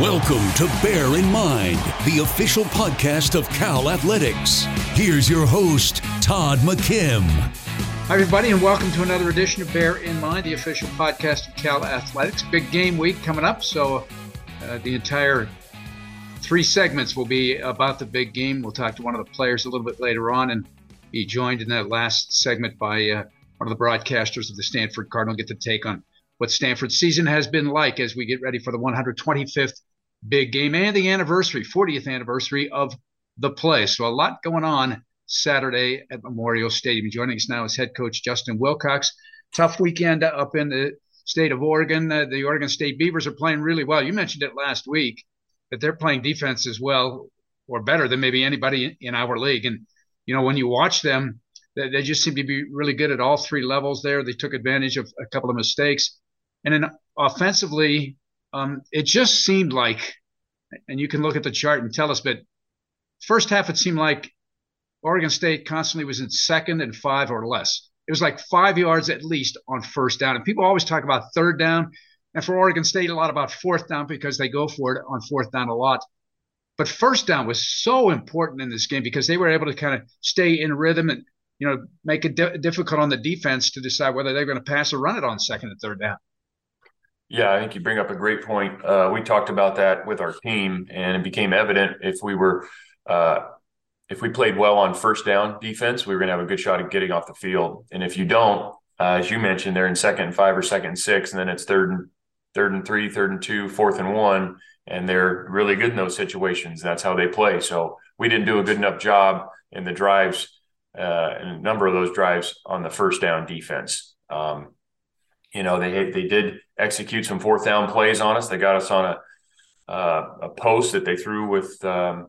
Welcome to Bear in Mind, the official podcast of Cal Athletics. Here's your host, Todd McKim. Hi, everybody, and welcome to another edition of Bear in Mind, the official podcast of Cal Athletics. Big game week coming up, so uh, the entire three segments will be about the big game. We'll talk to one of the players a little bit later on and be joined in that last segment by uh, one of the broadcasters of the Stanford Cardinal. Get to take on what Stanford's season has been like as we get ready for the 125th big game and the anniversary, 40th anniversary of the play. So a lot going on Saturday at Memorial Stadium. Joining us now is head coach Justin Wilcox. Tough weekend up in the state of Oregon. Uh, the Oregon State Beavers are playing really well. You mentioned it last week that they're playing defense as well or better than maybe anybody in our league. And you know when you watch them, they, they just seem to be really good at all three levels. There, they took advantage of a couple of mistakes, and then offensively, um, it just seemed like, and you can look at the chart and tell us, but first half it seemed like Oregon State constantly was in second and five or less. It was like five yards at least on first down. And people always talk about third down. And for Oregon State, a lot about fourth down because they go for it on fourth down a lot. But first down was so important in this game because they were able to kind of stay in rhythm and, you know, make it di- difficult on the defense to decide whether they're going to pass or run it on second and third down. Yeah, I think you bring up a great point. Uh, we talked about that with our team, and it became evident if we were uh, if we played well on first down defense, we were going to have a good shot at getting off the field. And if you don't, uh, as you mentioned, they're in second and five or second and six, and then it's third and third and three, third and two, fourth and one, and they're really good in those situations. That's how they play. So we didn't do a good enough job in the drives, uh, a number of those drives on the first down defense. Um, you know, they they did execute some fourth down plays on us. They got us on a uh, a post that they threw with um,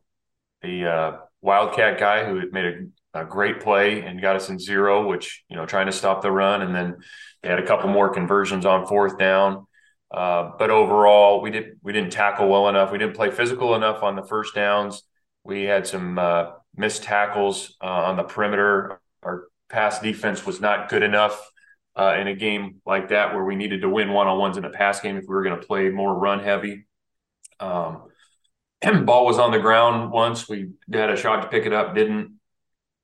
the uh, Wildcat guy who made a, a, great play and got us in zero, which you know trying to stop the run, and then they had a couple more conversions on fourth down. Uh, but overall, we did we didn't tackle well enough. We didn't play physical enough on the first downs. We had some uh, missed tackles uh, on the perimeter. Our pass defense was not good enough uh, in a game like that where we needed to win one on ones in a pass game if we were going to play more run heavy. Um, ball was on the ground once. We had a shot to pick it up, didn't.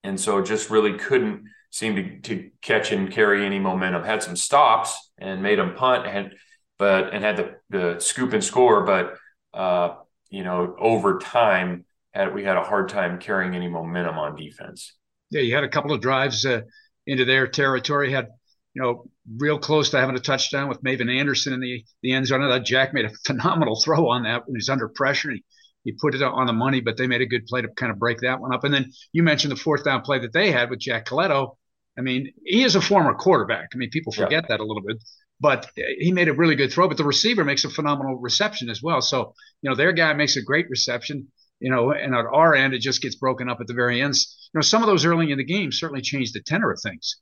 And so just really couldn't seem to, to catch and carry any momentum. Had some stops and made them punt, and but and had the, the scoop and score, but uh, you know over time had we had a hard time carrying any momentum on defense. Yeah, you had a couple of drives uh, into their territory. Had you know, real close to having a touchdown with Mavin Anderson in the, the end zone. I thought Jack made a phenomenal throw on that when he's under pressure. He, he put it on the money, but they made a good play to kind of break that one up. And then you mentioned the fourth down play that they had with Jack Colletto. I mean, he is a former quarterback. I mean, people forget yeah. that a little bit, but he made a really good throw. But the receiver makes a phenomenal reception as well. So, you know, their guy makes a great reception, you know, and at our end, it just gets broken up at the very end. You know, some of those early in the game certainly changed the tenor of things.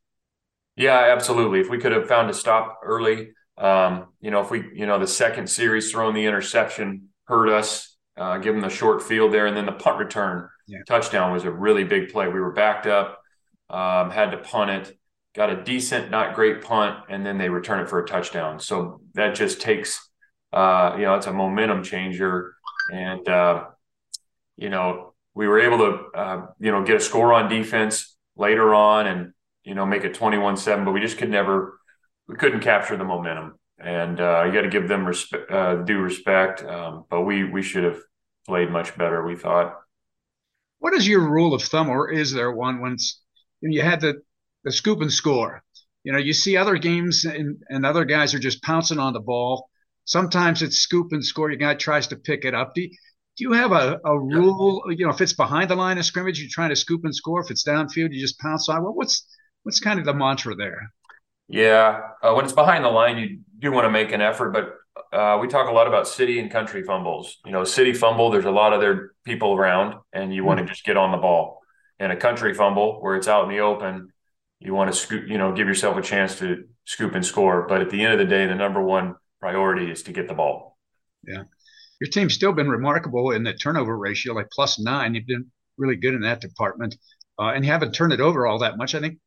Yeah, absolutely. If we could have found a stop early, um, you know, if we, you know, the second series throwing the interception hurt us, uh, give them the short field there, and then the punt return yeah. touchdown was a really big play. We were backed up um, had to punt it, got a decent, not great punt, and then they return it for a touchdown. So that just takes, uh, you know, it's a momentum changer. And, uh, you know, we were able to, uh, you know, get a score on defense later on and, you know, make it 21 7, but we just could never, we couldn't capture the momentum. And uh, you got to give them respect, uh, due respect. Um, but we, we should have played much better, we thought. What is your rule of thumb, or is there one once you had the, the scoop and score. You know, you see other games and, and other guys are just pouncing on the ball. Sometimes it's scoop and score. Your guy tries to pick it up. Do you, do you have a, a rule? You know, if it's behind the line of scrimmage, you're trying to scoop and score. If it's downfield, you just pounce on. Well, what's what's kind of the mantra there? Yeah, uh, when it's behind the line, you do want to make an effort, but uh, we talk a lot about city and country fumbles. You know, city fumble, there's a lot of their people around, and you mm-hmm. want to just get on the ball and a country fumble where it's out in the open, you want to scoop, you know, give yourself a chance to scoop and score. But at the end of the day, the number one priority is to get the ball. Yeah. Your team's still been remarkable in the turnover ratio, like plus nine. You've been really good in that department. Uh, and you haven't turned it over all that much. I think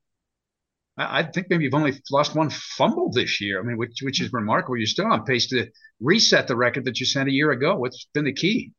I, think maybe you've only lost one fumble this year. I mean, which which is remarkable. You're still on pace to reset the record that you set a year ago. What's been the key?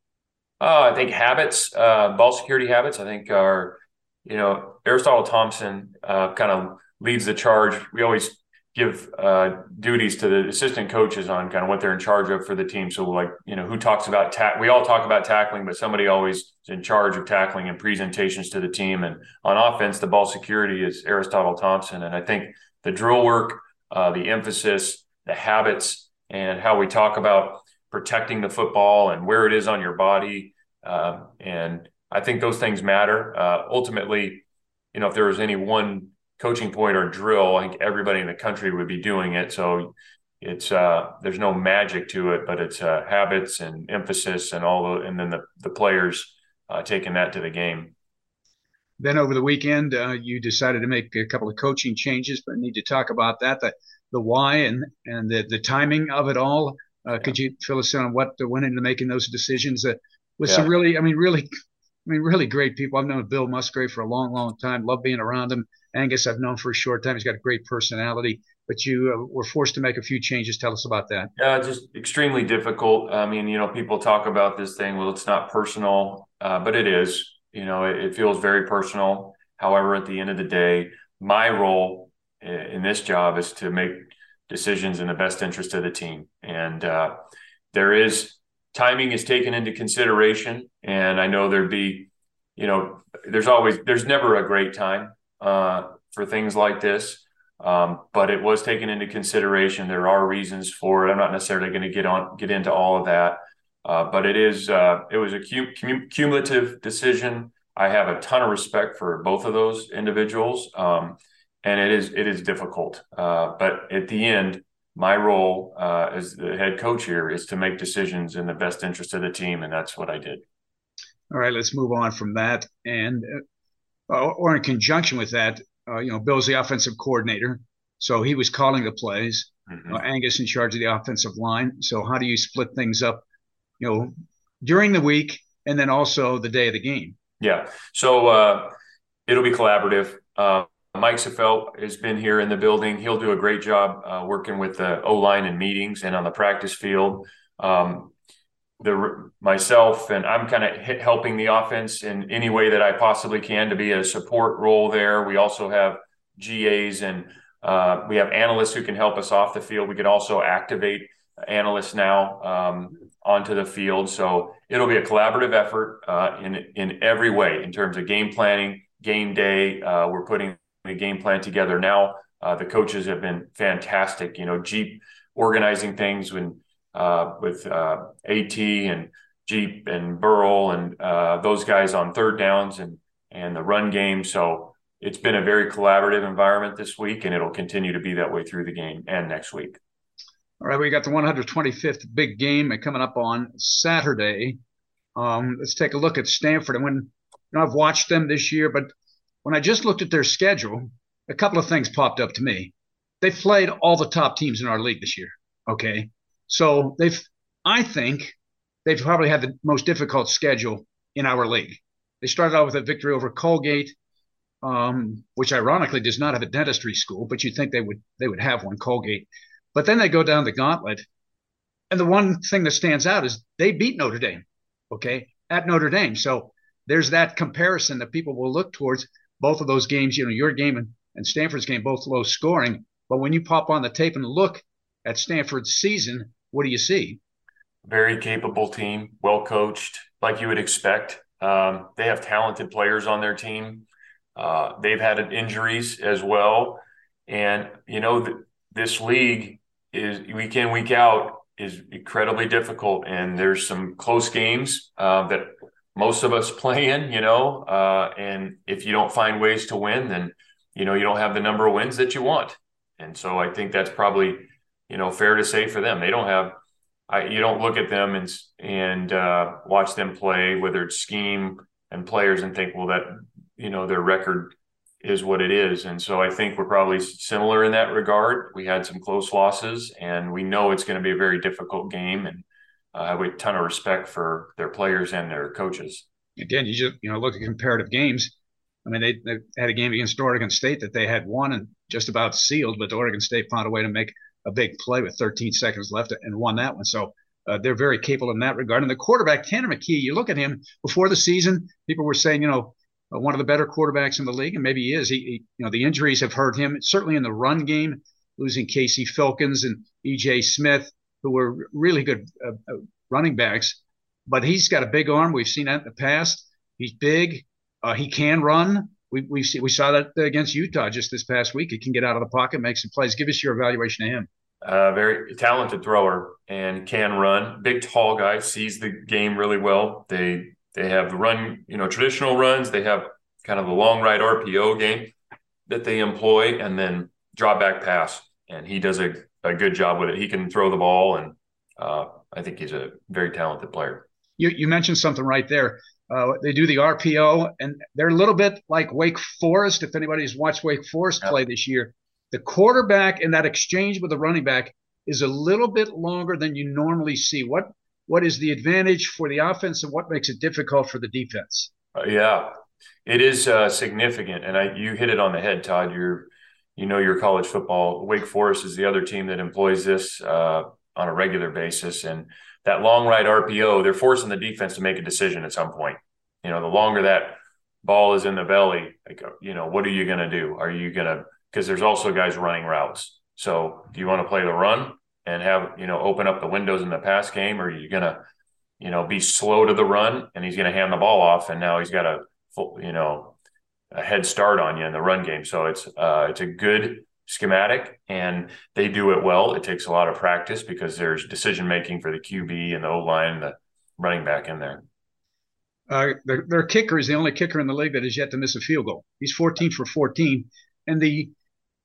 Uh, I think habits, uh, ball security habits, I think are, you know, Aristotle Thompson uh, kind of leads the charge. We always give uh, duties to the assistant coaches on kind of what they're in charge of for the team. So, like, you know, who talks about? We all talk about tackling, but somebody always is in charge of tackling and presentations to the team. And on offense, the ball security is Aristotle Thompson. And I think the drill work, uh, the emphasis, the habits, and how we talk about protecting the football and where it is on your body. Uh, and I think those things matter. Uh, ultimately, you know, if there was any one coaching point or drill, I think everybody in the country would be doing it. So it's uh, there's no magic to it, but it's uh, habits and emphasis and all the and then the the players uh, taking that to the game. Then over the weekend, uh, you decided to make a couple of coaching changes, but I need to talk about that. The the why and and the the timing of it all. Uh, yeah. Could you fill us in on what went into making those decisions uh, with yeah. some really, I mean, really, I mean, really great people. I've known Bill Musgrave for a long, long time. Love being around him. Angus, I've known for a short time. He's got a great personality. But you uh, were forced to make a few changes. Tell us about that. Yeah, just extremely difficult. I mean, you know, people talk about this thing. Well, it's not personal, uh, but it is. You know, it, it feels very personal. However, at the end of the day, my role in this job is to make decisions in the best interest of the team. And uh, there is timing is taken into consideration. And I know there'd be, you know, there's always, there's never a great time uh, for things like this. Um, but it was taken into consideration. There are reasons for it. I'm not necessarily going to get on, get into all of that. Uh, but it is, uh, it was a cum- cumulative decision. I have a ton of respect for both of those individuals. Um, and it is it is difficult. Uh, but at the end, my role uh, as the head coach here is to make decisions in the best interest of the team, and that's what I did. All right, let's move on from that, and uh, or in conjunction with that, uh, you know, Bill's the offensive coordinator, so he was calling the plays. Mm-hmm. Uh, Angus in charge of the offensive line. So how do you split things up? You know, during the week, and then also the day of the game. Yeah, so uh, it'll be collaborative. Mike Saffell has been here in the building. He'll do a great job uh, working with the O line in meetings and on the practice field. Um, the myself and I'm kind of helping the offense in any way that I possibly can to be a support role there. We also have GAs and uh, we have analysts who can help us off the field. We can also activate analysts now um, onto the field. So it'll be a collaborative effort uh, in in every way in terms of game planning, game day. Uh, we're putting the game plan together now Uh, the coaches have been fantastic. You know, Geep organizing things when uh, with uh, At and Geep and Burl and uh, those guys on third downs and and the run game. So it's been a very collaborative environment this week, and it'll continue to be that way through the game and next week. All right, we got the 125th big game coming up on Saturday. Um, let's take a look at Stanford. And when you know, I've watched them this year, but when I just looked at their schedule, a couple of things popped up to me. They've played all the top teams in our league this year. Okay, so they've, I think, they've probably had the most difficult schedule in our league. They started out with a victory over Colgate, um, which ironically does not have a dentistry school, but you'd think they would they would have one, Colgate. But then they go down the gauntlet, and the one thing that stands out is they beat Notre Dame, okay, at Notre Dame. So there's that comparison that people will look towards. Both of those games, you know, your game and, and Stanford's game, both low scoring. But when you pop on the tape and look at Stanford's season, what do you see? Very capable team, well coached, like you would expect. Um, they have talented players on their team. Uh, they've had injuries as well, and you know th- this league is week in week out is incredibly difficult, and there's some close games uh, that most of us play in. You know, uh, and if you don't find ways to win, then you know you don't have the number of wins that you want. And so I think that's probably you know fair to say for them. They don't have I, you don't look at them and and uh, watch them play, whether it's scheme and players, and think, well, that you know their record is what it is. And so I think we're probably similar in that regard. We had some close losses, and we know it's going to be a very difficult game. And uh, I have a ton of respect for their players and their coaches. Again, you just you know look at comparative games. I mean, they, they had a game against Oregon State that they had won and just about sealed, but Oregon State found a way to make a big play with 13 seconds left and won that one. So uh, they're very capable in that regard. And the quarterback, Tanner McKee, you look at him before the season, people were saying, you know, uh, one of the better quarterbacks in the league, and maybe he is. He, he, you know, the injuries have hurt him, certainly in the run game, losing Casey Filkins and E.J. Smith, who were really good uh, uh, running backs. But he's got a big arm. We've seen that in the past. He's big. Uh, he can run we we we saw that against Utah just this past week. He can get out of the pocket, make some plays. Give us your evaluation of him. Uh, very talented thrower and can run. Big, tall guy sees the game really well. They they have run, you know, traditional runs. They have kind of a long right RPO game that they employ, and then drop back pass. And he does a, a good job with it. He can throw the ball, and uh, I think he's a very talented player. You, you mentioned something right there. Uh, they do the RPO, and they're a little bit like Wake Forest. If anybody's watched Wake Forest play this year, the quarterback in that exchange with the running back is a little bit longer than you normally see. What what is the advantage for the offense, and what makes it difficult for the defense? Uh, yeah, it is uh, significant, and I you hit it on the head, Todd. You're you know your college football. Wake Forest is the other team that employs this uh, on a regular basis, and that long right RPO, they're forcing the defense to make a decision at some point. You know, the longer that ball is in the belly, like, you know, what are you going to do? Are you going to, because there's also guys running routes. So do you want to play the run and have, you know, open up the windows in the pass game, or are you going to, you know, be slow to the run and he's going to hand the ball off and now he's got a, you know, a head start on you in the run game. So it's, uh, it's a good schematic and they do it well. It takes a lot of practice because there's decision making for the QB and the O line and the running back in there. Uh, their, their kicker is the only kicker in the league that has yet to miss a field goal. He's 14 for 14. And the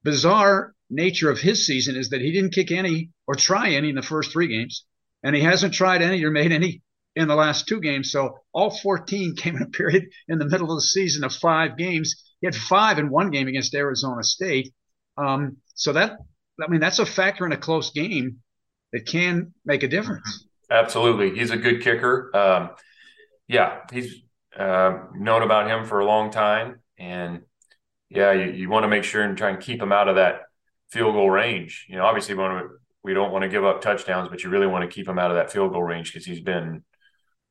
bizarre nature of his season is that he didn't kick any or try any in the first three games. And he hasn't tried any or made any in the last two games. So all 14 came in a period in the middle of the season of five games. He had five in one game against Arizona State. Um, so that, I mean, that's a factor in a close game that can make a difference. Absolutely. He's a good kicker. Um, yeah, he's uh, known about him for a long time. And yeah, you, you want to make sure and try and keep him out of that field goal range. You know, obviously, we, to, we don't want to give up touchdowns, but you really want to keep him out of that field goal range because he's been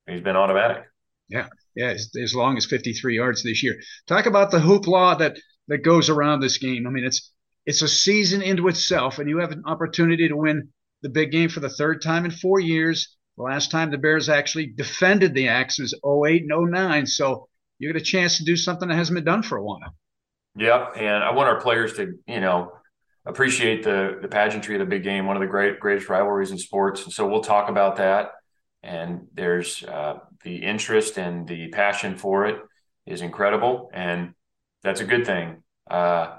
he's been automatic. Yeah, yeah, as, as long as 53 yards this year. Talk about the hoopla that that goes around this game. I mean, it's it's a season into itself, and you have an opportunity to win the big game for the third time in four years. The last time the Bears actually defended the Axe was 08 and 09. So you get a chance to do something that hasn't been done for a while. Yeah, and I want our players to, you know, appreciate the the pageantry of the big game, one of the great greatest rivalries in sports. And so we'll talk about that. And there's uh, the interest and the passion for it is incredible, and that's a good thing. Uh,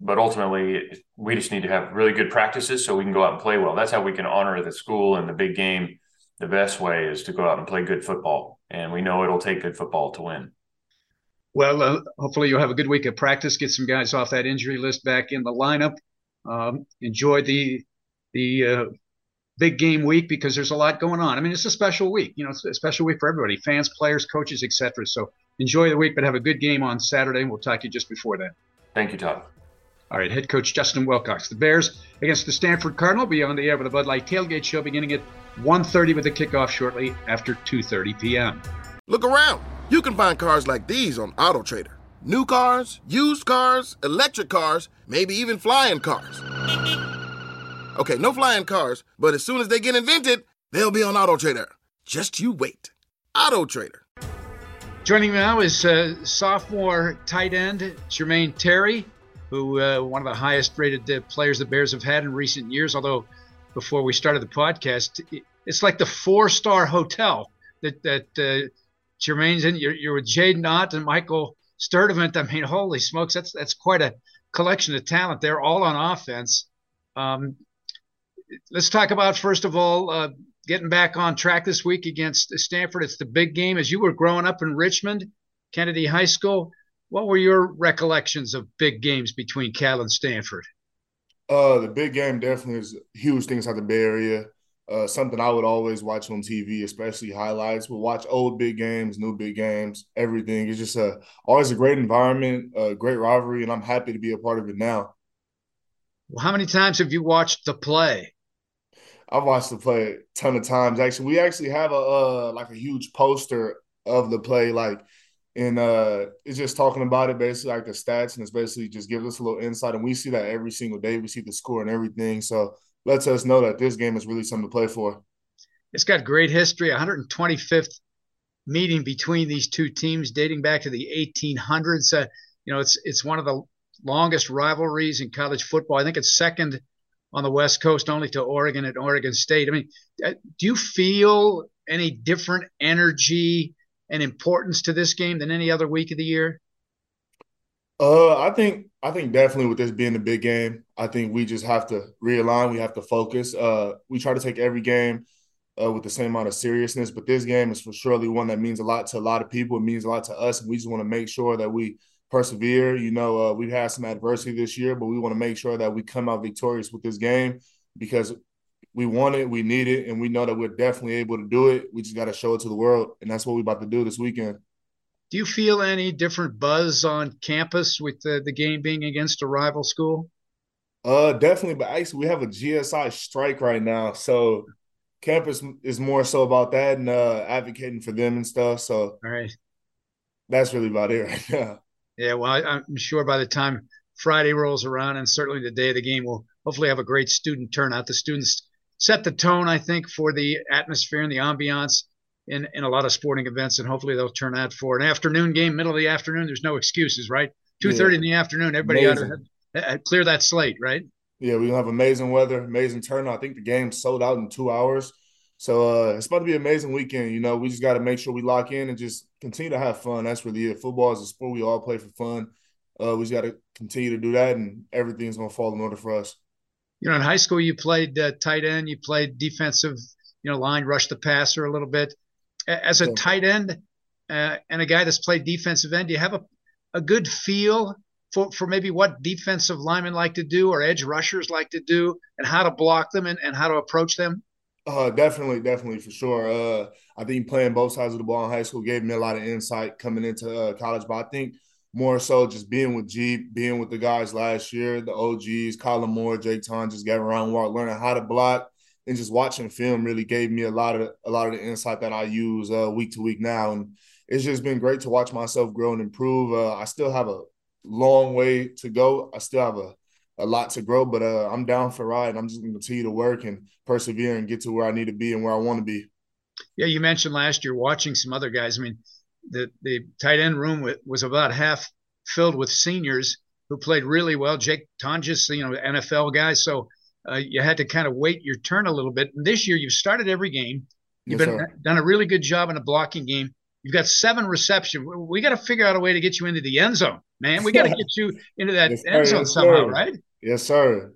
but ultimately, we just need to have really good practices so we can go out and play well. That's how we can honor the school and the big game. The best way is to go out and play good football, and we know it'll take good football to win. Well, uh, hopefully you'll have a good week of practice. Get some guys off that injury list back in the lineup. Um, enjoy the the uh, big game week because there's a lot going on. I mean, it's a special week. You know, it's a special week for everybody, fans, players, coaches, etc. So enjoy the week, but have a good game on Saturday. And we'll talk to you just before then. Thank you, Todd. All right, head coach Justin Wilcox. The Bears against the Stanford Cardinal will be on the air with the Bud Light Tailgate Show beginning at 1.30 with the kickoff shortly after 2.30 p.m. Look around. You can find cars like these on AutoTrader. New cars, used cars, electric cars, maybe even flying cars. Okay, no flying cars, but as soon as they get invented, they'll be on AutoTrader. Just you wait. AutoTrader. Joining me now is uh, sophomore tight end Jermaine Terry, who uh, one of the highest rated uh, players the Bears have had in recent years. Although before we started the podcast, it's like the four star hotel that that uh, Jermaine's in. You're, you're with Jaydn Ott and Michael Sturdivant. I mean, holy smokes, that's that's quite a collection of talent. They're all on offense. Um, let's talk about first of all uh, getting back on track this week against Stanford. It's the big game. As you were growing up in Richmond, Kennedy High School, what were your recollections of big games between Cal and Stanford? Uh, the big game definitely is huge things out the Bay Area. Uh, something I would always watch on TV, especially highlights. We'll watch old big games, new big games, everything. It's just a always a great environment, a great rivalry, and I'm happy to be a part of it now. Well, how many times have you watched the play? I've watched the play a ton of times. Actually, we actually have a uh, like a huge poster of the play, like, and uh, it's just talking about it, basically like the stats, and it's basically just gives us a little insight, and we see that every single day. We see the score and everything, so lets us know that this game is really something to play for. It's got great history. 125th meeting between these two teams, dating back to the 1800s. Uh, you know, it's it's one of the longest rivalries in college football. I think it's second on the West Coast, only to Oregon and Oregon State. I mean, uh, do you feel any different energy and importance to this game than any other week of the year? Uh, I think I think definitely with this being a big game, I think we just have to realign. We have to focus. Uh, we try to take every game uh, with the same amount of seriousness, but this game is for surely one that means a lot to a lot of people. It means a lot to us, and we just want to make sure that we persevere. You know, uh, we've had some adversity this year, but we want to make sure that we come out victorious with this game because we want it, we need it, and we know that we're definitely able to do it. We just got to show it to the world, and that's what we're about to do this weekend. Do you feel any different buzz on campus with the, the game being against a rival school? Uh, definitely. But actually, we have a GSI strike right now, so campus is more so about that and uh, advocating for them and stuff. So, all right, that's really about it right now. Yeah, well, I, I'm sure by the time Friday rolls around, and certainly the day of the game, we'll hopefully have a great student turnout. The students set the tone, I think, for the atmosphere and the ambiance in, in a lot of sporting events, and hopefully they'll turn out for an afternoon game, middle of the afternoon. There's no excuses, right? Two thirty yeah. in the afternoon, everybody Amazing. ought to clear that slate, right? Yeah, we gonna have amazing weather, amazing turnout. I think the game sold out in two hours. So uh, it's about to be an amazing weekend. You know, we just got to make sure we lock in and just continue to have fun. That's really it. Football is a sport we all play for fun. Uh, we just got to continue to do that, and everything's going to fall in order for us. You know, in high school, you played uh, tight end, you played defensive, you know, line, rush the passer a little bit. As a tight end uh, and a guy that's played defensive end, do you have a, a good feel for, for maybe what defensive linemen like to do or edge rushers like to do and how to block them and, and how to approach them? Uh, definitely, definitely for sure. Uh, I think playing both sides of the ball in high school gave me a lot of insight coming into uh, college. But I think more so just being with Geep, being with the guys last year, the OGs, Colin Moore, Jake Ton, just getting around, walk, learning how to block, and just watching film really gave me a lot of a lot of the insight that I use uh, week to week now. And it's just been great to watch myself grow and improve. Uh, I still have a long way to go. I still have a a lot to grow, but uh, I'm down for ride. I'm just going to continue to work and persevere and get to where I need to be and where I want to be. Yeah, you mentioned last year watching some other guys. I mean, the the tight end room was about half filled with seniors. who played really well. Jake Tonges, you know, NFL guy. So uh, you had to kind of wait your turn a little bit. And this year, you've started every game. You've yes, been sir. done a really good job in a blocking game. You've got seven reception. We got to figure out a way to get you into the end zone, man. We got to get you into that yes, end zone yes, somehow, sir. right? Yes, sir.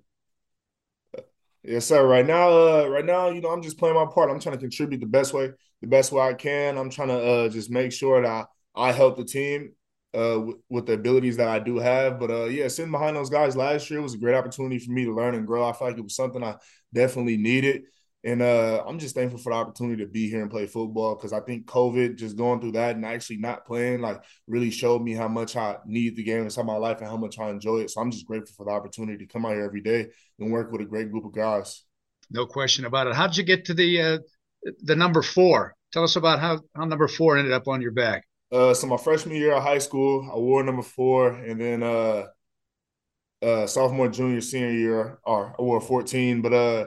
Yes, sir. Right now, uh, right now, you know, I'm just playing my part. I'm trying to contribute the best way, the best way I can. I'm trying to uh, just make sure that I, I help the team uh, with, the abilities that I do have. But uh, yeah, sitting behind those guys last year was a great opportunity for me to learn and grow. I feel like it was something I definitely needed. And uh, I'm just thankful for the opportunity to be here and play football because I think COVID, just going through that and actually not playing, like really showed me how much I need the game inside my life and how much I enjoy it. So I'm just grateful for the opportunity to come out here every day and work with a great group of guys. No question about it. How did you get to the uh, the number four? Tell us about how how number four ended up on your back. Uh, so my freshman year of high school, I wore number four, and then uh, uh, sophomore, junior, senior year, or I wore 14. But uh,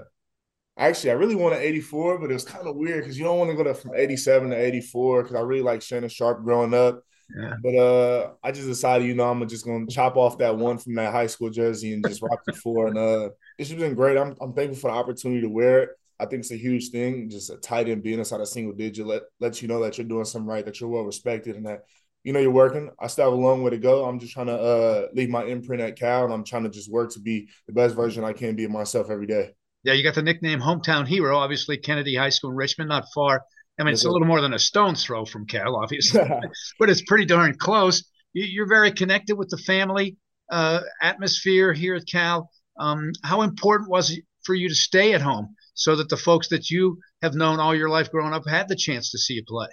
actually, I really wanted 84, but it was kind of weird because you don't want to go to, from 87 to 84 because I really like Shannon Sharpe growing up. Yeah. But uh, I just decided, you know, I'm just gonna chop off that one from that high school jersey and just rock the four. And uh, it's been great. I'm I'm thankful for the opportunity to wear it. I think it's a huge thing. Just a tight end being inside a single digit let lets you know that you're doing something right, that you're well respected, and that you know you're working. I still have a long way to go. I'm just trying to uh, leave my imprint at Cal, and I'm trying to just work to be the best version I can be of myself every day. Yeah, you got the nickname hometown hero. Obviously, Kennedy High School in Richmond, not far. I mean, it's a little more than a stone's throw from Cal, obviously, but it's pretty darn close. You're very connected with the family uh, atmosphere here at Cal. Um, how important was it for you to stay at home? So that the folks that you have known all your life growing up had the chance to see you play?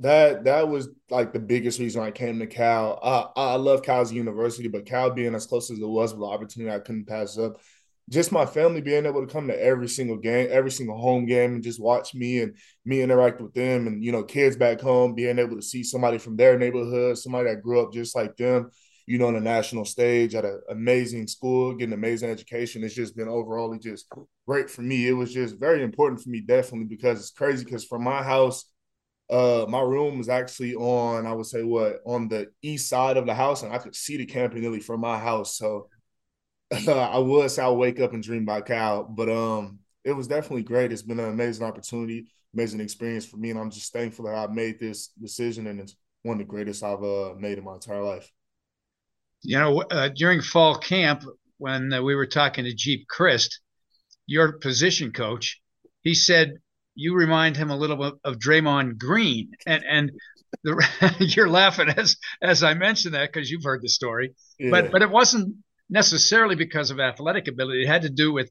That that was like the biggest reason I came to Cal. Uh, I love Cal's university, but Cal being as close as it was with the opportunity I couldn't pass up. Just my family being able to come to every single game, every single home game, and just watch me and me interact with them, and you know, kids back home being able to see somebody from their neighborhood, somebody that grew up just like them, you know, on a national stage at an amazing school, getting amazing education. It's just been overall just great for me. It was just very important for me, definitely, because it's crazy. Because from my house, uh, my room was actually on, I would say, what on the east side of the house, and I could see the Campanile from my house. So I would say I wake up and dream about Cal, but um, it was definitely great. It's been an amazing opportunity, amazing experience for me, and I'm just thankful that I made this decision, and it's one of the greatest I've uh, made in my entire life you know, uh, during fall camp, when uh, we were talking to Geep Chryst, your position coach, he said you remind him a little bit of Draymond Green, and and the, you're laughing as as I mentioned that because you've heard the story, yeah. but but it wasn't necessarily because of athletic ability. It had to do with,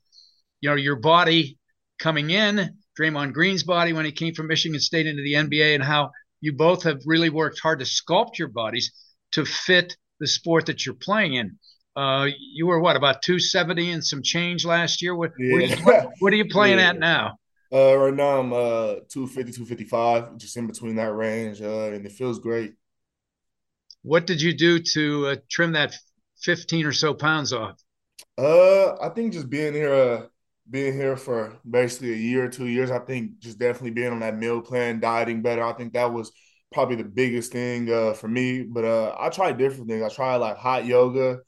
you know, your body coming in, Draymond Green's body when he came from Michigan State into the NBA, and how you both have really worked hard to sculpt your bodies to fit the sport that you're playing in. Uh, you were what about 270 and some change last year? What, yeah. what, are, you, what, what are you playing yeah. at now? Uh, right now I'm uh 250, 255, just in between that range, uh, and it feels great. What did you do to uh, trim that 15 or so pounds off? Uh, I think just being here, uh, being here for basically a year or two years, I think just definitely being on that meal plan, dieting better. I think that was probably the biggest thing uh, for me. But uh, I try different things. I try like hot yoga,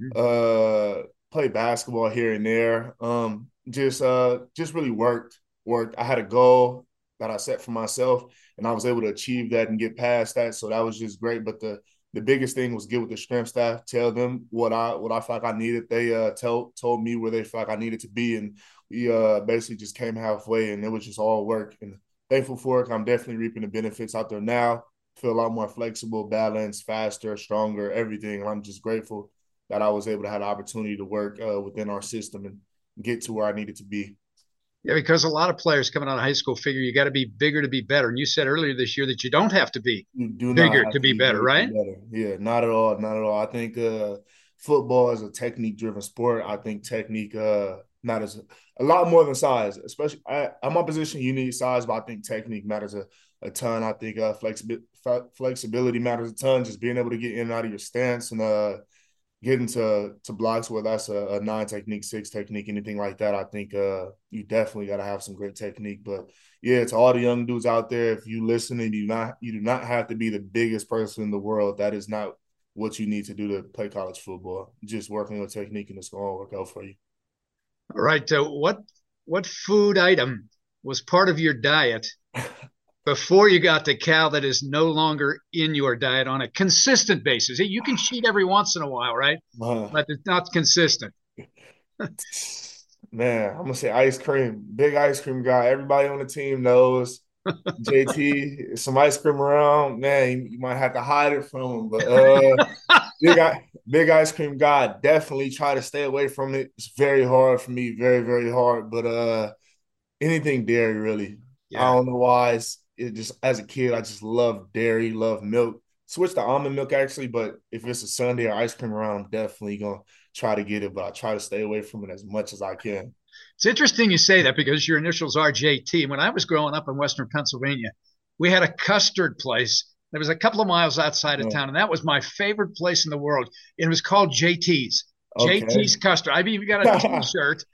mm. uh, play basketball here and there. Um, just uh, just really worked. Worked. I had a goal that I set for myself, and I was able to achieve that and get past that. So that was just great. But the the biggest thing was get with the strength staff, tell them what I what I felt like I needed. They uh tell told me where they felt like I needed to be, and we uh basically just came halfway, and it was just all work. And thankful for it. I'm definitely reaping the benefits out there now. Feel a lot more flexible, balanced, faster, stronger, everything. And I'm just grateful that I was able to have the opportunity to work uh, within our system and get to where I needed to be. Yeah, because a lot of players coming out of high school figure you got to be bigger to be better. And you said earlier this year that you don't have to be bigger to, to, be, be better, right? Better. Yeah, not at all. Not at all. I think uh, football is a technique driven sport. I think technique uh, matters a lot more than size, especially at, at my position. You need size, but I think technique matters a, a ton. I think uh, flexibility flexibility matters a ton. Just being able to get in and out of your stance and uh, getting to to blocks where that's a, a nine technique, six technique, anything like that. I think uh, you definitely got to have some great technique. But yeah, to all the young dudes out there, if you listen and you not you do not have to be the biggest person in the world. That is not what you need to do to play college football. Just working on technique and it's going to work out for you. All right. Uh, what what food item was part of your diet before you got to Cal that is no longer in your diet on a consistent basis? You can cheat every once in a while, right? Uh, but it's not consistent. Man, I'm gonna say ice cream. Big ice cream guy. Everybody on the team knows. JT, some ice cream around, man, you might have to hide it from him. But uh, big, big ice cream guy, definitely try to stay away from it. It's very hard for me, very, very hard. But uh, anything dairy, really. Yeah. I don't know why. It's, it just as a kid, I just love dairy, love milk. Switch to almond milk actually, but if it's a Sunday or ice cream around, I'm definitely gonna try to get it. But I try to stay away from it as much as I can. It's interesting you say that because your initials are JT. When I was growing up in Western Pennsylvania, we had a custard place that was a couple of miles outside of town, and that was my favorite place in the world. It was called JT's. Okay. JT's custard. I've even got a T-shirt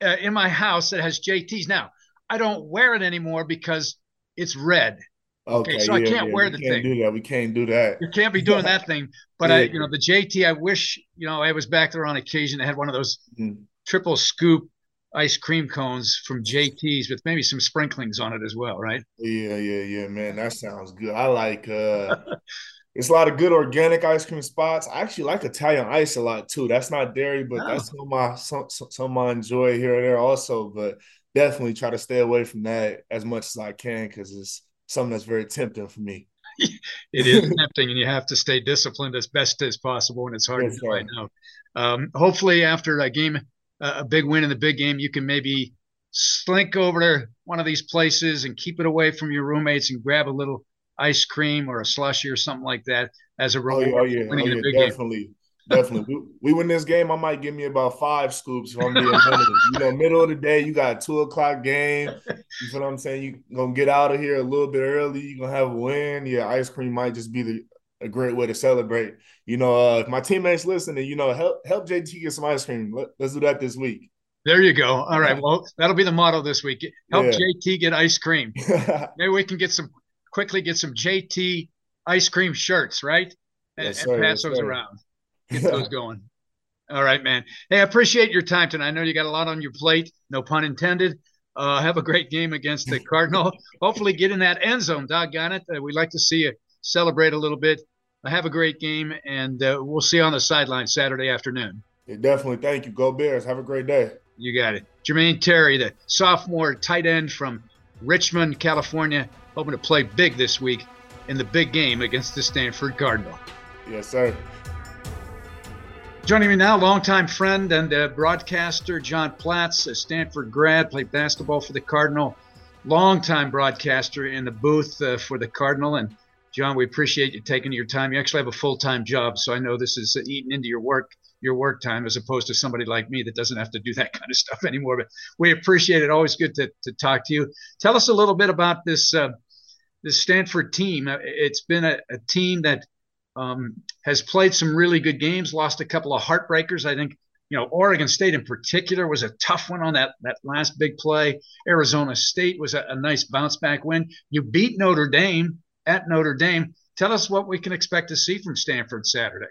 uh, in my house that has JT's. Now I don't wear it anymore because it's red. Okay, okay so yeah, I can't yeah. wear the we can't thing. Do that. We can't do that. You can't be doing that thing. But yeah. I, you know, the JT. I wish you know I was back there on occasion. I had one of those mm. triple scoop ice cream cones from JT's with maybe some sprinklings on it as well, right? Yeah, yeah, yeah, man. That sounds good. I like uh it's a lot of good organic ice cream spots. I actually like Italian ice a lot too. That's not dairy, but oh. that's some of my some, some I enjoy here and there also. But definitely try to stay away from that as much as I can because it's something that's very tempting for me. it is tempting, and you have to stay disciplined as best as possible, and it's hard yes, to right now. Um, hopefully, after a game a big win in the big game, you can maybe slink over to one of these places and keep it away from your roommates and grab a little ice cream or a slushy or something like that as a reward. Oh, oh yeah, oh, yeah oh, definitely. Game. Definitely. we, we, win this game. I might give me about five scoops if I'm being honest. You know, middle of the day, you got a two o'clock game. You know what I'm saying? You gonna get out of here a little bit early. You're gonna have a win. Yeah, ice cream might just be the a great way to celebrate. You know, uh, if my teammates listening, you know, help help JT get some ice cream. Let, us do that this week. There you go. All right. Well, that'll be the motto this week. Help yeah. JT get ice cream. Maybe we can get some quickly get some JT ice cream shirts, right? And, yes, and pass yes, those sir. around. Get those going. All right, man. Hey, I appreciate your time tonight. I know you got a lot on your plate. No pun intended. Uh, have a great game against the Cardinal. Hopefully, get in that end zone. Doggone it. Uh, we like to see you celebrate a little bit have a great game, and uh, we'll see you on the sideline Saturday afternoon. Yeah, definitely. Thank you. Go Bears. Have a great day. You got it. Jermaine Terry, the sophomore tight end from Richmond, California, hoping to play big this week in the big game against the Stanford Cardinal. Yes, sir. Joining me now, longtime friend and uh, broadcaster John Platz, a Stanford grad, played basketball for the Cardinal, longtime broadcaster in the booth uh, for the Cardinal, and John, we appreciate you taking your time. You actually have a full time job, so I know this is eating into your work your work time as opposed to somebody like me that doesn't have to do that kind of stuff anymore. But we appreciate it. Always good to, to talk to you. Tell us a little bit about this uh, this Stanford team. Uh, it's been a, a team that um, has played some really good games, lost a couple of heartbreakers. I think you know Oregon State in particular was a tough one on that that last big play. Arizona State was a, a nice bounce back win. You beat Notre Dame at Notre Dame. Tell us what we can expect to see from Stanford Saturday.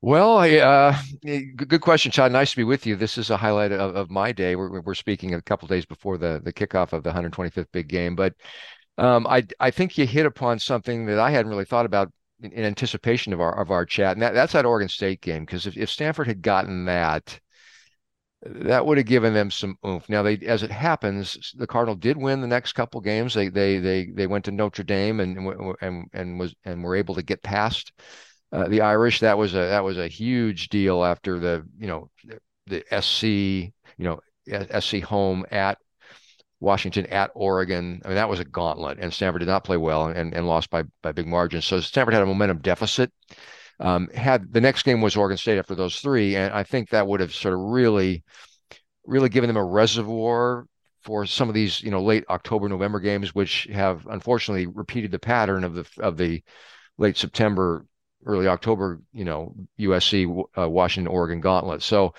Well, uh, good question, Chad. Nice to be with you. This is a highlight of, of my day. We're, we're speaking a couple days before the the kickoff of the 125th big game, but um, I I think you hit upon something that I hadn't really thought about in, in anticipation of our of our chat, and that, that's that Oregon State game. Because if, if Stanford had gotten that, that would have given them some oomph. Now, they, as it happens, the Cardinal did win the next couple games. They they they they went to Notre Dame and and and was and were able to get past uh, the Irish. That was a that was a huge deal after the you know the, the SC you know SC home at Washington at Oregon. I mean that was a gauntlet, and Stanford did not play well and and lost by by big margins. So Stanford had a momentum deficit. Um, had the next game was Oregon State after those three, and I think that would have sort of really, really given them a reservoir for some of these, you know, late October, November games, which have unfortunately repeated the pattern of the of the late September, early October, you know, USC, uh, Washington, Oregon gauntlet. So.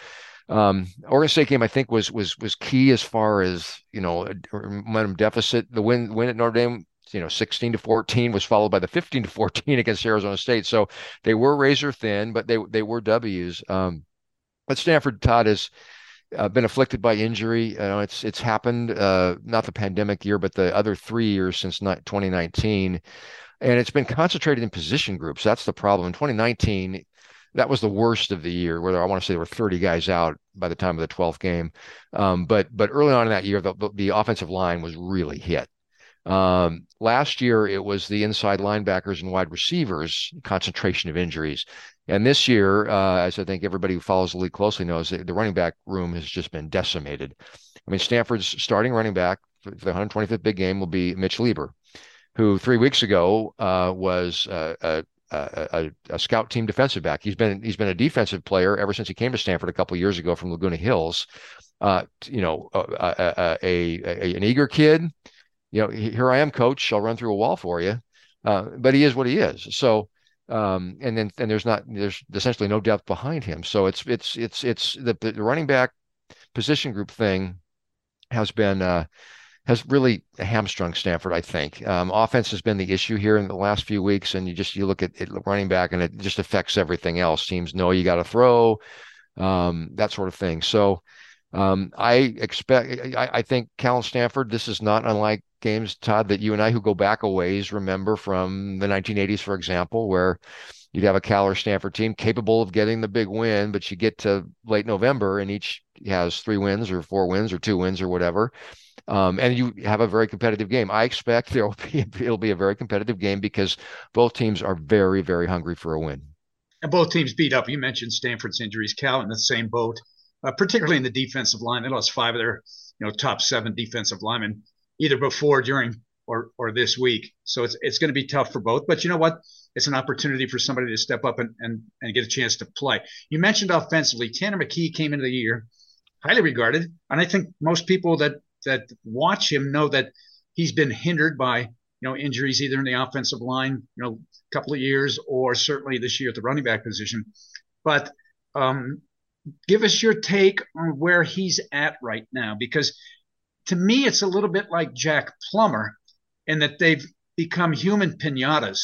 Um, Oregon State game, I think, was was was key as far as you know momentum deficit. The win win at Notre Dame you know 16 to 14 was followed by the 15 to 14 against Arizona State. So they were razor thin, but they they were W's. Um, but Stanford Todd has uh, been afflicted by injury. Uh, it's it's happened uh, not the pandemic year, but the other three years since 2019, and it's been concentrated in position groups. That's the problem. In 2019, that was the worst of the year. Where I want to say there were 30 guys out by the time of the 12th game, um, but but early on in that year, the, the offensive line was really hit. Um, last year, it was the inside linebackers and wide receivers concentration of injuries. And this year, uh, as I think everybody who follows the league closely knows, the running back room has just been decimated. I mean, Stanford's starting running back for the 125th big game will be Mitch Leigber, who three weeks ago uh, was uh, a, a, a, scout team defensive back. He's been he's been a defensive player ever since he came to Stanford a couple years ago from Laguna Hills. Uh, you know, a, a, an eager kid you know, here I am, coach. I'll run through a wall for you. Uh, but he is what he is. So, um, and then and there's not there's essentially no depth behind him. So it's it's it's it's the, the running back position group thing has been uh, has really hamstrung Stanford. I think um, offense has been the issue here in the last few weeks, and you just you look at it, running back, and it just affects everything else. Teams know you got to throw, um, that sort of thing. So. Um, I expect, I, I think Cal and Stanford, this is not unlike games, Todd, that you and I who go back a ways remember from the 1980s, for example, where you'd have a Cal or Stanford team capable of getting the big win, but you get to late November and each has three wins or four wins or two wins or whatever. Um, and you have a very competitive game. I expect there will be it'll be a very competitive game because both teams are very very hungry for a win. And both teams beat up. You mentioned Stanford's injuries. Cal in the same boat, uh, particularly in the defensive line. They lost five of their you know top seven defensive linemen either before, during, or or this week. So it's it's going to be tough for both. But you know what? It's an opportunity for somebody to step up and and, and get a chance to play. You mentioned offensively, Tanner McKee came into the year highly regarded, and I think most people that that watch him know that he's been hindered by you know injuries either in the offensive line, you know, a couple of years, or certainly this year at the running back position. But um, give us your take on where he's at right now, because to me, it's a little bit like Jack Plummer in that they've become human pinatas.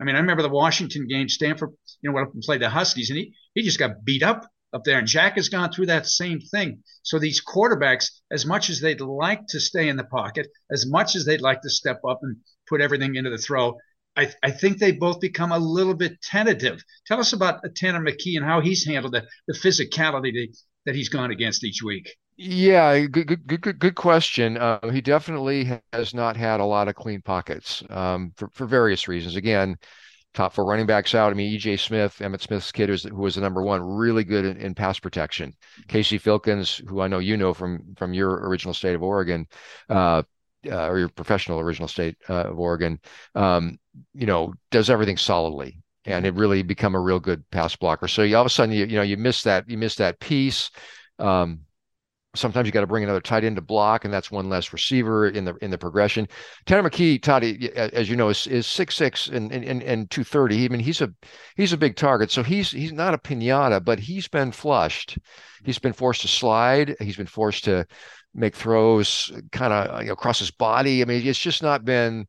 I mean, I remember the Washington game, Stanford, you know, went up and played the Huskies, and he, he just got beat up up there. And Jack has gone through that same thing. So these quarterbacks, as much as they'd like to stay in the pocket, as much as they'd like to step up and put everything into the throw, I, I think they both become a little bit tentative. Tell us about uh, Tanner McKee and how he's handled the, the physicality that, that he's gone against each week. Yeah, good, good, good, good question. Uh, he definitely has not had a lot of clean pockets um, for, for various reasons. Again, top four running backs out. I mean, EJ Smith, Emmitt Smith's kid, who was the number one, really good in, in, pass protection. Casey Filkins, who I know you know from from your original state of Oregon, uh, uh, or your professional original state uh, of Oregon, um, you know, does everything solidly and it really become a real good pass blocker. So you all of a sudden you you know you miss that you miss that piece. Um, sometimes you got to bring another tight end to block, and that's one less receiver in the in the progression. Tanner McKee, Toddy, as you know, is is six six and and and two thirty. I mean, he's a he's a big target, so he's he's not a pinata, but he's been flushed. He's been forced to slide. He's been forced to make throws kind of you know, across his body. I mean, it's just not been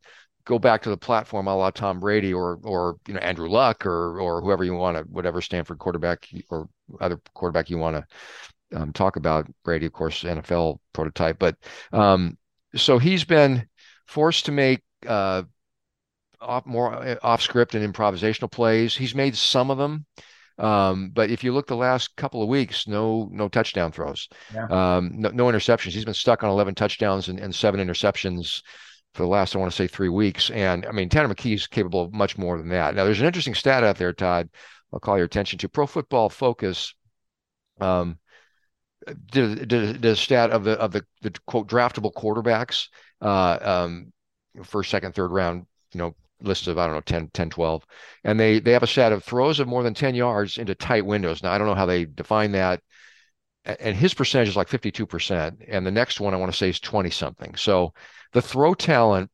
go back to the platform a la Tom Brady or or you know Andrew Luck or or whoever you want to whatever Stanford quarterback or other quarterback you want to um, talk about Brady, of course, NFL prototype, but um, so he's been forced to make uh, off, more uh, off script and improvisational plays. He's made some of them, um, but if you look the last couple of weeks, no no touchdown throws, yeah. um, no, no, interceptions. He's been stuck on 11 touchdowns and, and, seven interceptions for the last I want to say three weeks. And I mean, Tanner McKee is capable of much more than that. Now, there's an interesting stat out there, Todd. I'll call your attention to Pro Football Focus. Um, the, stat of the of the, the quote draftable quarterbacks uh, um, first second third round you know list of i don't know 10 10 12 and they they have a stat of throws of more than 10 yards into tight windows now i don't know how they define that and his percentage is like 52% and the next one i want to say is 20 something so the throw talent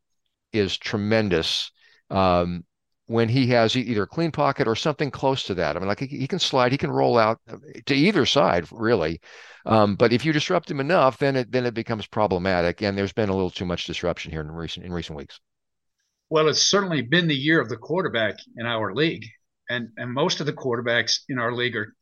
is tremendous um, when he has either a clean pocket or something close to that. I mean, like he, he can slide, he can roll out to either side, really. Um, but if you disrupt him enough, then it then it becomes problematic. And there's been a little too much disruption here in recent in recent weeks. Well, it's certainly been the year of the quarterback in our league, and and most of the quarterbacks in our league are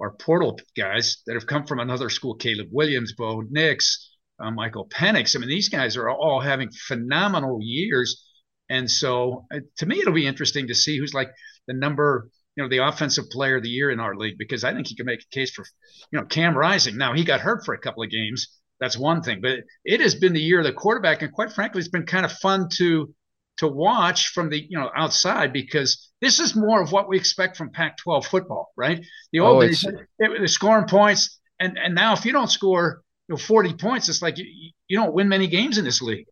are portal guys that have come from another school. Caleb Williams, Bo Nix, uh, Michael Penix. I mean, these guys are all having phenomenal years, and so uh, to me, it'll be interesting to see who's like the number you know, the offensive player of the year in our league because I think he can make a case for, you know, Cam Rising. Now he got hurt for a couple of games. That's one thing, but it has been the year of the quarterback, and quite frankly, it's been kind of fun to to watch from the you know outside because this is more of what we expect from Pac-12 football, right? The old oh, days, the scoring points, and and now if you don't score you know 40 points, it's like you, you don't win many games in this league.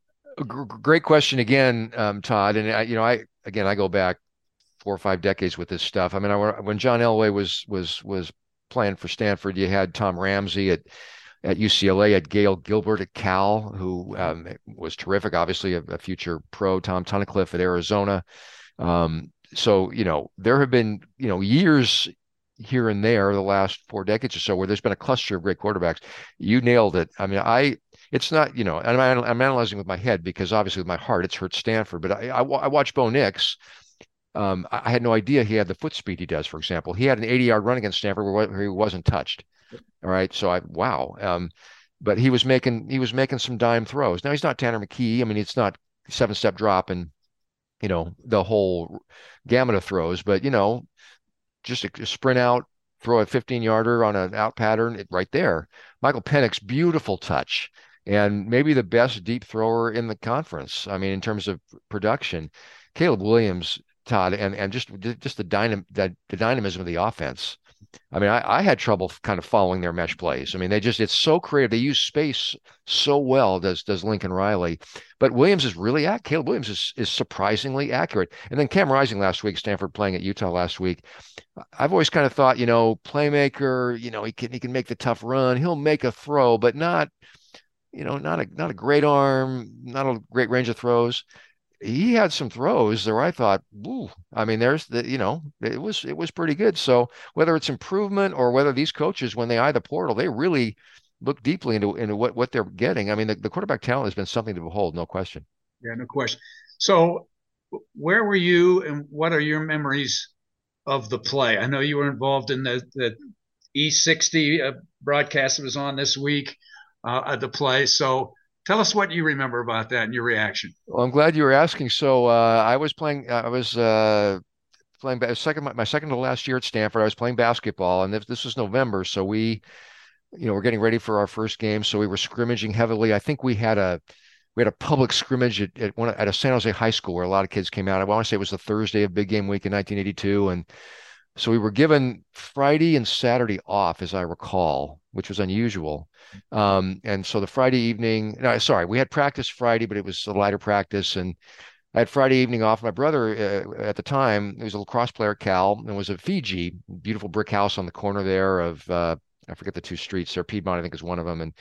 Great question again, um, Todd. And I, you know, I again I go back four or five decades with this stuff. I mean, I, when John Elway was was was playing for Stanford, you had Tom Ramsey at at UCLA, at Gale Gilbert at Cal, who um, was terrific, obviously a, a, future pro. Tom Tunnicliffe at Arizona. Um, so you know there have been you know years here and there the last four decades or so where there's been a cluster of great quarterbacks. You nailed it. I mean, I it's not you know I'm, I'm analyzing with my head because obviously with my heart it's hurt Stanford, but I I, I watch Bo Nix um, I had no idea he had the foot speed he does. For example, he had an 80 yard run against Stanford where he wasn't touched. All right, so I wow. Um, but he was making he was making some dime throws. Now he's not Tanner McKee. I mean, it's not seven step drop and you know the whole gamut of throws, but you know, just a, a sprint out, throw a 15 yarder on an out pattern it, right there. Michael Penix, beautiful touch and maybe the best deep thrower in the conference. I mean, in terms of production, Caleb Williams Todd, and and just just the dynam the, the dynamism of the offense. I mean, I, I had trouble kind of following their mesh plays. I mean, they just it's so creative. They use space so well. Does does Lincoln Riley? But Williams is really accurate. Caleb Williams is is surprisingly accurate. And then Cam Rising last week, Stanford playing at Utah last week. I've always kind of thought, you know, playmaker. You know, he can he can make the tough run. He'll make a throw, but not, you know, not a not a great arm, not a great range of throws he had some throws there I thought, ooh, I mean, there's the, you know, it was it was pretty good. So whether it's improvement or whether these coaches, when they eye the portal, they really look deeply into into what what they're getting. I mean, the, the quarterback talent has been something to behold, no question. Yeah, no question. So where were you and what are your memories of the play? I know you were involved in the the E60 uh, broadcast that was on this week uh, the play. So Tell us what you remember about that and your reaction. Well, I'm glad you were asking. So uh, I was playing. I was uh, playing second my second to last year at Stanford. I was playing basketball, and this, was November, so we, you know, we're getting ready for our first game. So we were scrimmaging heavily. I think we had a we had a public scrimmage at, at one at a San Jose high school where a lot of kids came out. I want to say it was the Thursday of Big Game Week in 1982, and so we were given Friday and Saturday off, as I recall, which was unusual. Um, and so the Friday evening, no, sorry, we had practice Friday, but it was a lighter practice. And I had Friday evening off. My brother uh, at the time, he was a lacrosse player at Cal and was at Fiji, beautiful brick house on the corner there of, uh, I forget the two streets there. Piedmont, I think, is one of them. And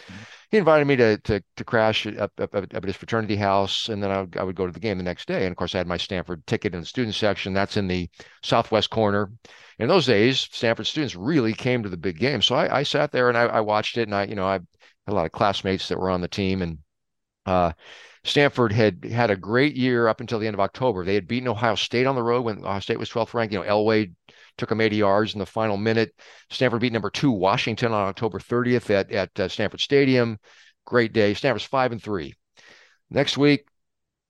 he invited me to to, to crash up, up, up, at his fraternity house, and then I would, I would go to the game the next day. And of course, I had my Stanford ticket in the student section. That's in the southwest corner in those days, Stanford students really came to the big game. So I, I sat there and I, I, watched it, and I, you know, I had a lot of classmates that were on the team, and uh, Stanford had had a great year up until the end of October. They had beaten Ohio State on the road when Ohio State was 12th ranked. You know, Elway took them 80 yards in the final minute. Stanford beat number two Washington on October 30th at at uh, Stanford Stadium. Great day. Stanford's five and three. Next week,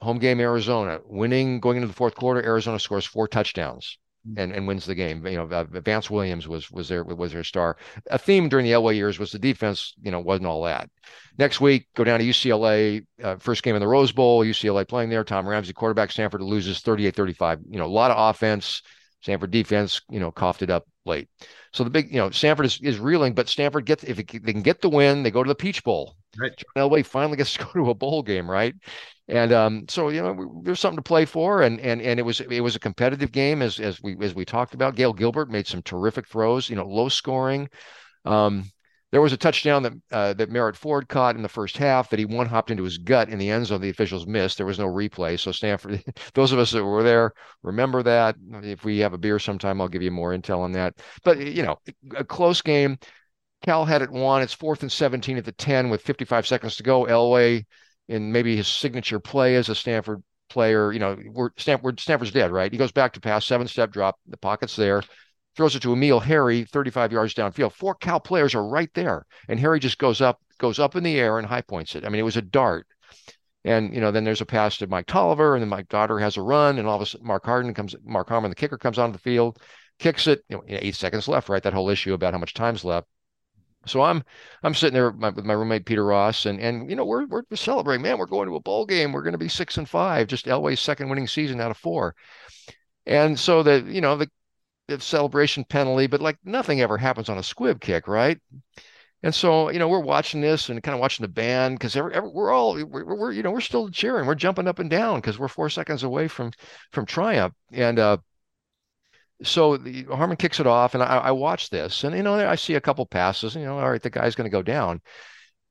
home game Arizona, winning going into the fourth quarter. Arizona scores four touchdowns and, and wins the game. You know, uh, Vance Williams was was their was their star. A theme during the Elway years was the defense. You know, wasn't all that. Next week, go down to UCLA. Uh, first game in the Rose Bowl. UCLA playing there. Tom Ramsey, quarterback. Stanford loses 38-35. You know, a lot of offense. Stanford defense, you know, coughed it up late. So the big, you know, Stanford is, is reeling, but Stanford gets if it, they can get the win, they go to the Peach Bowl. Right. John Elway finally gets to go to a bowl game, right? And um, so you know, there's something to play for, and and and it was it was a competitive game as as we as we talked about. Gale Gilbert made some terrific throws, you know, low scoring. Um, there was a touchdown that uh, that Mariet Ford caught in the first half that he one hopped into his gut in the end zone. The officials missed. There was no replay. So Stanford, those of us that were there remember that. If we have a beer sometime, I'll give you more intel on that. But you know, a close game. Cal had it won. It's fourth and 17 at the 10 with 55 seconds to go. Elway in maybe his signature play as a Stanford player, you know, we're, Stanford, Stanford's dead, right? He goes back to pass, seven step drop, the pocket's there, throws it to Emile Harry, 35 yards downfield. Four Cal players are right there. And Harry just goes up, goes up in the air and high points it. I mean, it was a dart. And you know, then there's a pass to Mike Tolliver, and then Mike Dotterer has a run, and all of a sudden Mark Harden comes, Mark Harmon, the kicker, comes onto the field, kicks it. You know, eight seconds left, right? That whole issue about how much time's left. So I'm I'm sitting there with my, with my, roommate Peter Ross, and and you know we're we're celebrating, man. We're going to a bowl game. We're going to be six and five, just Elway's second winning season out of four. And so the you know the, the celebration penalty, but like nothing ever happens on a squib kick, right? And so you know we're watching this and kind of watching the band because we're all we're, we're, you know we're still cheering, we're jumping up and down because we're four seconds away from from triumph, and uh, so the, Harmon kicks it off, and I, I watch this, and you know I see a couple passes, and, you know, all right, the guy's going to go down.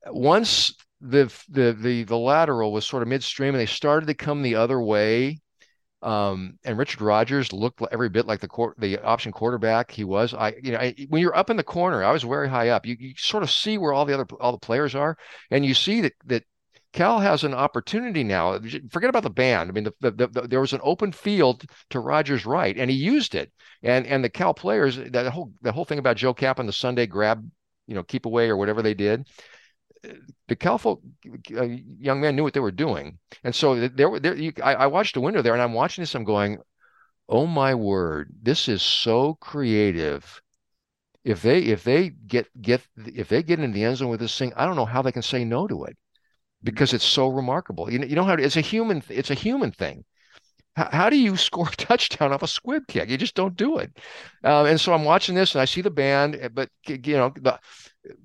Once the the the the lateral was sort of midstream, and they started to come the other way, um, and Richard Rogers looked every bit like the court, the option quarterback he was. I, you know, I, when you're up in the corner, I was very high up. You, you sort of see where all the other all the players are, and you see that that Cal has an opportunity now. Forget about the band. I mean, the, the, the, there was an open field to Rogers' right, and he used it. And and the Cal players, that whole the whole thing about Joe Kapp and the Sunday grab, you know, keep away or whatever they did. The Cal folk, uh, young man knew what they were doing, and so there, there. You, I, I watched the window there, and I'm watching this. I'm going, "Oh my word, this is so creative." If they if they get get if they get in the end zone with this thing, I don't know how they can say no to it because it's so remarkable. You know, you know how it's a human it's a human thing. How, how, do you score a touchdown off a squib kick? You just don't do it. Uh, and so I'm watching this and I see the band, eh, but you know the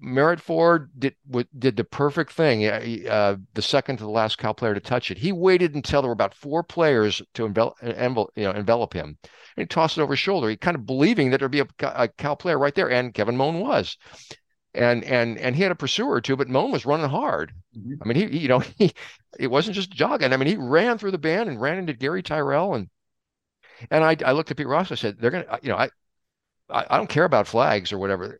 Mariet Ford did did the perfect thing. Uh, the second to the last Cal player to touch it, he waited until there were about four players to envelop, envelop, you know, envelop him, and he tossed it over his shoulder. He kind of believing that there'd be a, a Cal player right there, and Kevin Moen was and and and he had a pursuer or two, but Moen was running hard. Mm-hmm. I mean, he, he, you know he it wasn't just jogging. I mean, he ran through the band and ran into Gary Tyrrell and and I I looked at Pete Ross. I said, they're gonna you know I, I don't care about flags or whatever.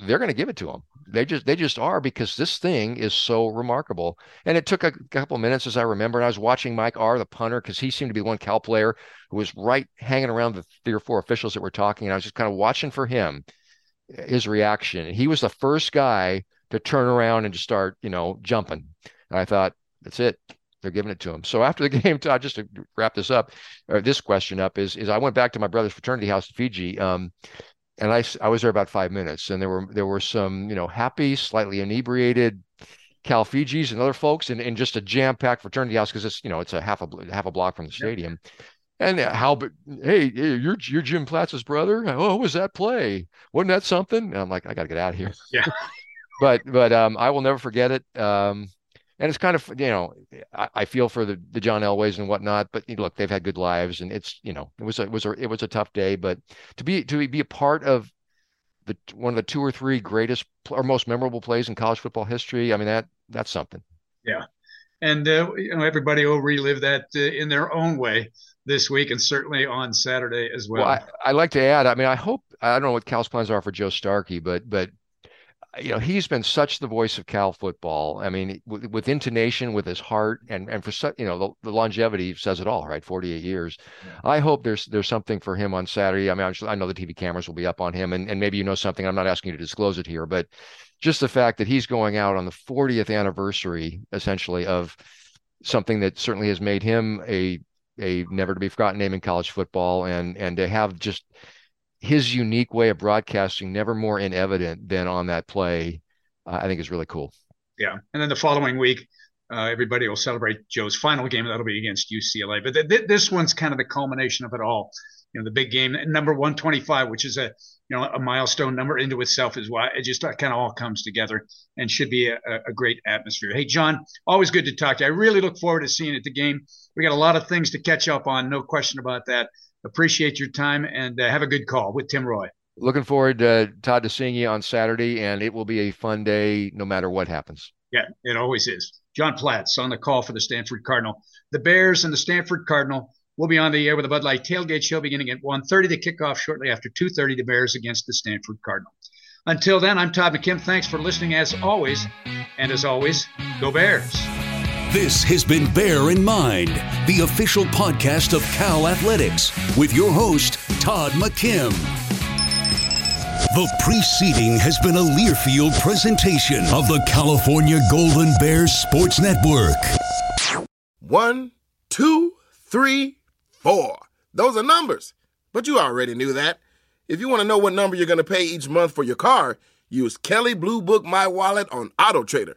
They're gonna give it to him. They just they just are because this thing is so remarkable. And it took a couple minutes, as I remember. And I was watching Mike R, the punter, because he seemed to be one Cal player who was right hanging around the three or four officials that were talking. And I was just kind of watching for him his reaction. He was the first guy to turn around and to start, you know, jumping. And I thought, that's it. They're giving it to him. So after the game, Todd, just to wrap this up, or this question up, is is I went back to my brother's fraternity house in Fiji, um, and I I was there about five minutes, and there were there were some you know happy, slightly inebriated Cal Fijis and other folks, in, in just a jam packed fraternity house because it's you know it's a half a half a block from the stadium. And how, hey, you're you're Jim Platz's brother. Oh, was that play? Wasn't that something? And I'm like, I got to get out of here. Yeah. but but um, I will never forget it. Um, and it's kind of you know, I, I feel for the the John Elways and whatnot. But look, they've had good lives, and it's you know, it was a, it was a, it was a tough day. But to be to be a part of the one of the two or three greatest or most memorable plays in college football history, I mean that that's something. Yeah and uh, you know everybody will relive that uh, in their own way this week and certainly on Saturday as well. well I, would like to add. I mean, I hope I don't know what Cal's plans are for Joe Starkey, but but you know he's been such the voice of Cal football. I mean, with, with intonation, with his heart, and and for such you know the, the, longevity says it all. Right, forty eight years. Yeah. I hope there's there's something for him on Saturday. I mean, I know the TV cameras will be up on him, and and maybe you know something. I'm not asking you to disclose it here, but just the fact that he's going out on the 40th anniversary, essentially of something that certainly has made him a a never to be forgotten name in college football, and and to have just his unique way of broadcasting never more in evident than on that play, uh, I think is really cool. Yeah, and then the following week, uh, everybody will celebrate Joe's final game. That'll be against UCLA. But th- th- this one's kind of the culmination of it all. You know, the big game, number 125, which is a you know a milestone number into itself is why it just kind of all comes together and should be a, a, great atmosphere. Hey, John, always good to talk to you. I really look forward to seeing it the game. We got a lot of things to catch up on, no question about that. Appreciate your time and uh, have a good call with Tim Roy. Looking forward, uh, Todd, to seeing you on Saturday, and it will be a fun day no matter what happens. Yeah, it always is. John Platz on the call for the Stanford Cardinal. The Bears and the Stanford Cardinal We'll be on the air with the Bud Light Tailgate Show beginning at 1.30. The kickoff shortly after 2.30, the Bears against the Stanford Cardinal. Until then, I'm Todd McKim. Thanks for listening as always. And as always, go Bears. This has been Bear in Mind, the official podcast of Cal Athletics, with your host, Todd McKim. The preceding has been a Learfield presentation of the California Golden Bears Sports Network. One, two, three, four. Those are numbers, but you already knew that. If you want to know what number you're going to pay each month for your car, use Kelley Blue Book My Wallet on Auto Trader.